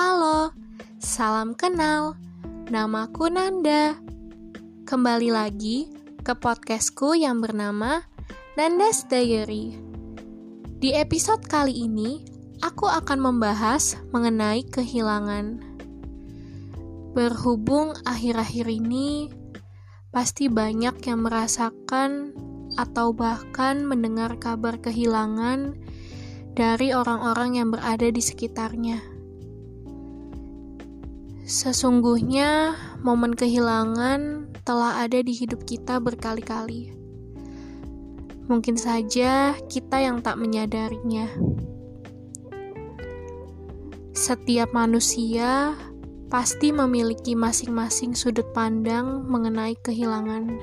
Halo, salam kenal. Namaku Nanda. Kembali lagi ke podcastku yang bernama Nanda's Diary. Di episode kali ini, aku akan membahas mengenai kehilangan. Berhubung akhir-akhir ini pasti banyak yang merasakan atau bahkan mendengar kabar kehilangan dari orang-orang yang berada di sekitarnya. Sesungguhnya, momen kehilangan telah ada di hidup kita berkali-kali. Mungkin saja kita yang tak menyadarinya. Setiap manusia pasti memiliki masing-masing sudut pandang mengenai kehilangan.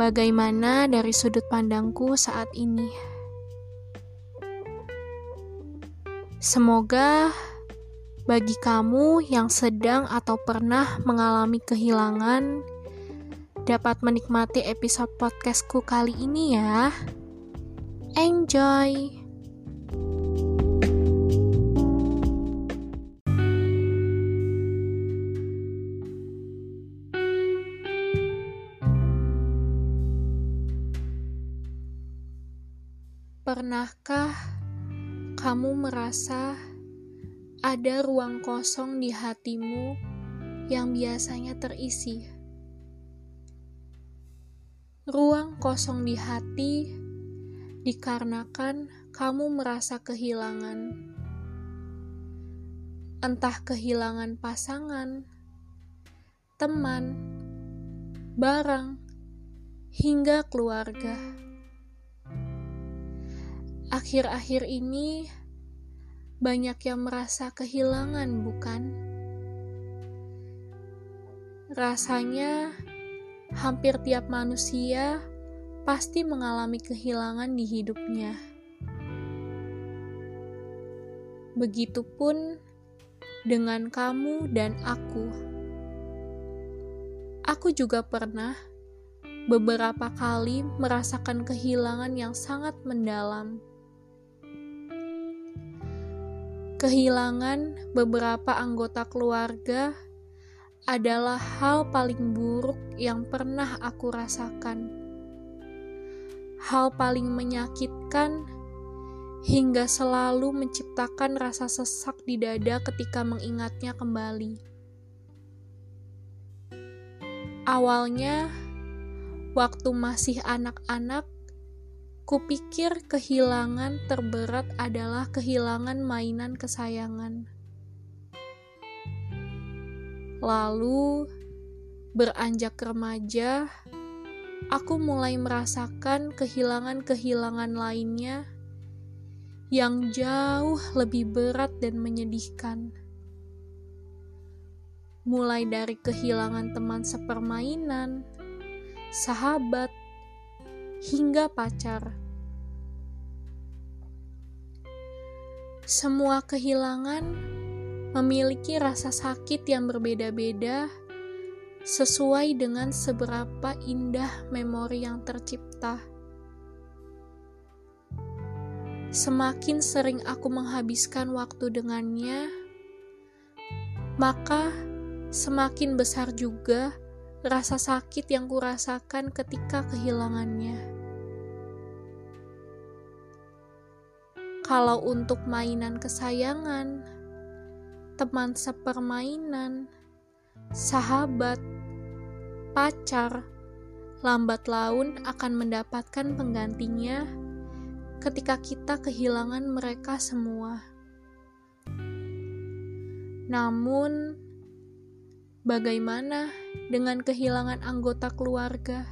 Bagaimana dari sudut pandangku saat ini? Semoga bagi kamu yang sedang atau pernah mengalami kehilangan, dapat menikmati episode podcastku kali ini ya. Enjoy! Pernahkah kamu merasa ada ruang kosong di hatimu yang biasanya terisi. Ruang kosong di hati dikarenakan kamu merasa kehilangan, entah kehilangan pasangan, teman, barang, hingga keluarga. Akhir-akhir ini banyak yang merasa kehilangan, bukan? Rasanya hampir tiap manusia pasti mengalami kehilangan di hidupnya. Begitupun dengan kamu dan aku. Aku juga pernah beberapa kali merasakan kehilangan yang sangat mendalam Kehilangan beberapa anggota keluarga adalah hal paling buruk yang pernah aku rasakan. Hal paling menyakitkan hingga selalu menciptakan rasa sesak di dada ketika mengingatnya kembali. Awalnya, waktu masih anak-anak, Kupikir kehilangan terberat adalah kehilangan mainan kesayangan. Lalu, beranjak remaja, aku mulai merasakan kehilangan-kehilangan lainnya yang jauh lebih berat dan menyedihkan. Mulai dari kehilangan teman sepermainan, sahabat, hingga pacar. Semua kehilangan memiliki rasa sakit yang berbeda-beda sesuai dengan seberapa indah memori yang tercipta. Semakin sering aku menghabiskan waktu dengannya, maka semakin besar juga rasa sakit yang kurasakan ketika kehilangannya. Kalau untuk mainan kesayangan, teman sepermainan, sahabat, pacar, lambat laun akan mendapatkan penggantinya ketika kita kehilangan mereka semua. Namun, Bagaimana dengan kehilangan anggota keluarga?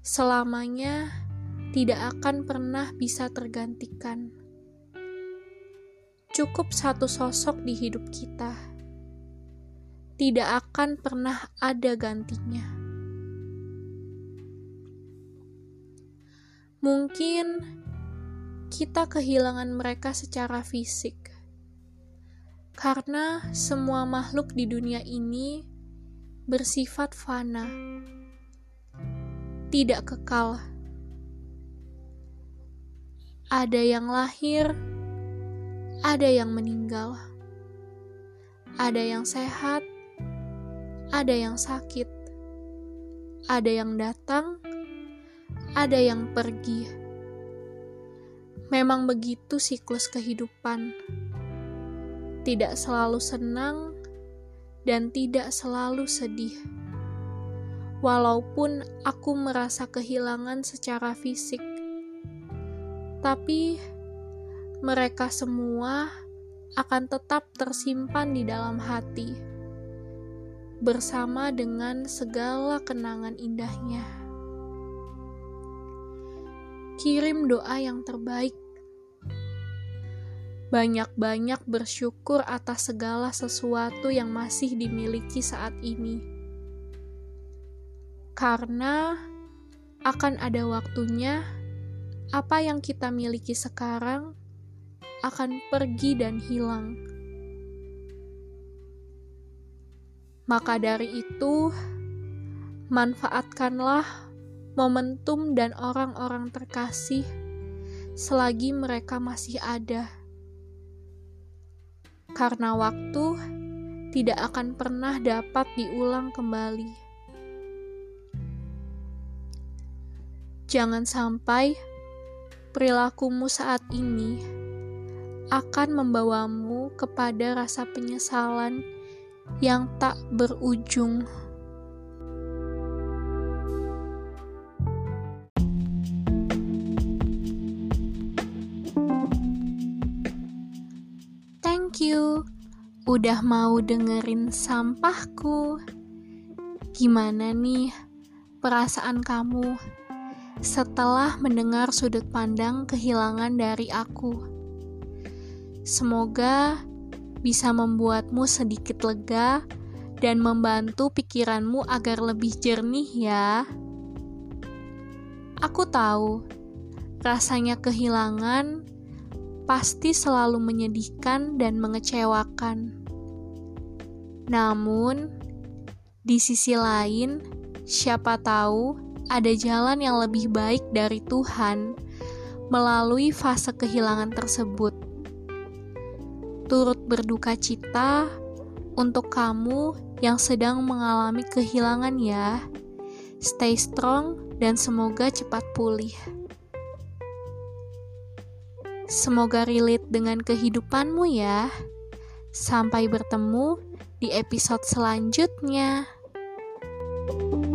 Selamanya tidak akan pernah bisa tergantikan. Cukup satu sosok di hidup kita, tidak akan pernah ada gantinya. Mungkin kita kehilangan mereka secara fisik karena semua makhluk di dunia ini bersifat fana, tidak kekal. Ada yang lahir, ada yang meninggal, ada yang sehat, ada yang sakit, ada yang datang, ada yang pergi. Memang begitu siklus kehidupan. Tidak selalu senang dan tidak selalu sedih. Walaupun aku merasa kehilangan secara fisik, tapi mereka semua akan tetap tersimpan di dalam hati, bersama dengan segala kenangan indahnya. Kirim doa yang terbaik. Banyak-banyak bersyukur atas segala sesuatu yang masih dimiliki saat ini, karena akan ada waktunya apa yang kita miliki sekarang akan pergi dan hilang. Maka dari itu, manfaatkanlah momentum dan orang-orang terkasih selagi mereka masih ada. Karena waktu tidak akan pernah dapat diulang kembali. Jangan sampai perilakumu saat ini akan membawamu kepada rasa penyesalan yang tak berujung. Thank you udah mau dengerin sampahku. Gimana nih perasaan kamu? Setelah mendengar sudut pandang kehilangan dari aku. Semoga bisa membuatmu sedikit lega dan membantu pikiranmu agar lebih jernih ya. Aku tahu, rasanya kehilangan pasti selalu menyedihkan dan mengecewakan. Namun, di sisi lain, siapa tahu ada jalan yang lebih baik dari Tuhan melalui fase kehilangan tersebut. Turut berduka cita untuk kamu yang sedang mengalami kehilangan ya. Stay strong dan semoga cepat pulih. Semoga relate dengan kehidupanmu ya. Sampai bertemu di episode selanjutnya. thank you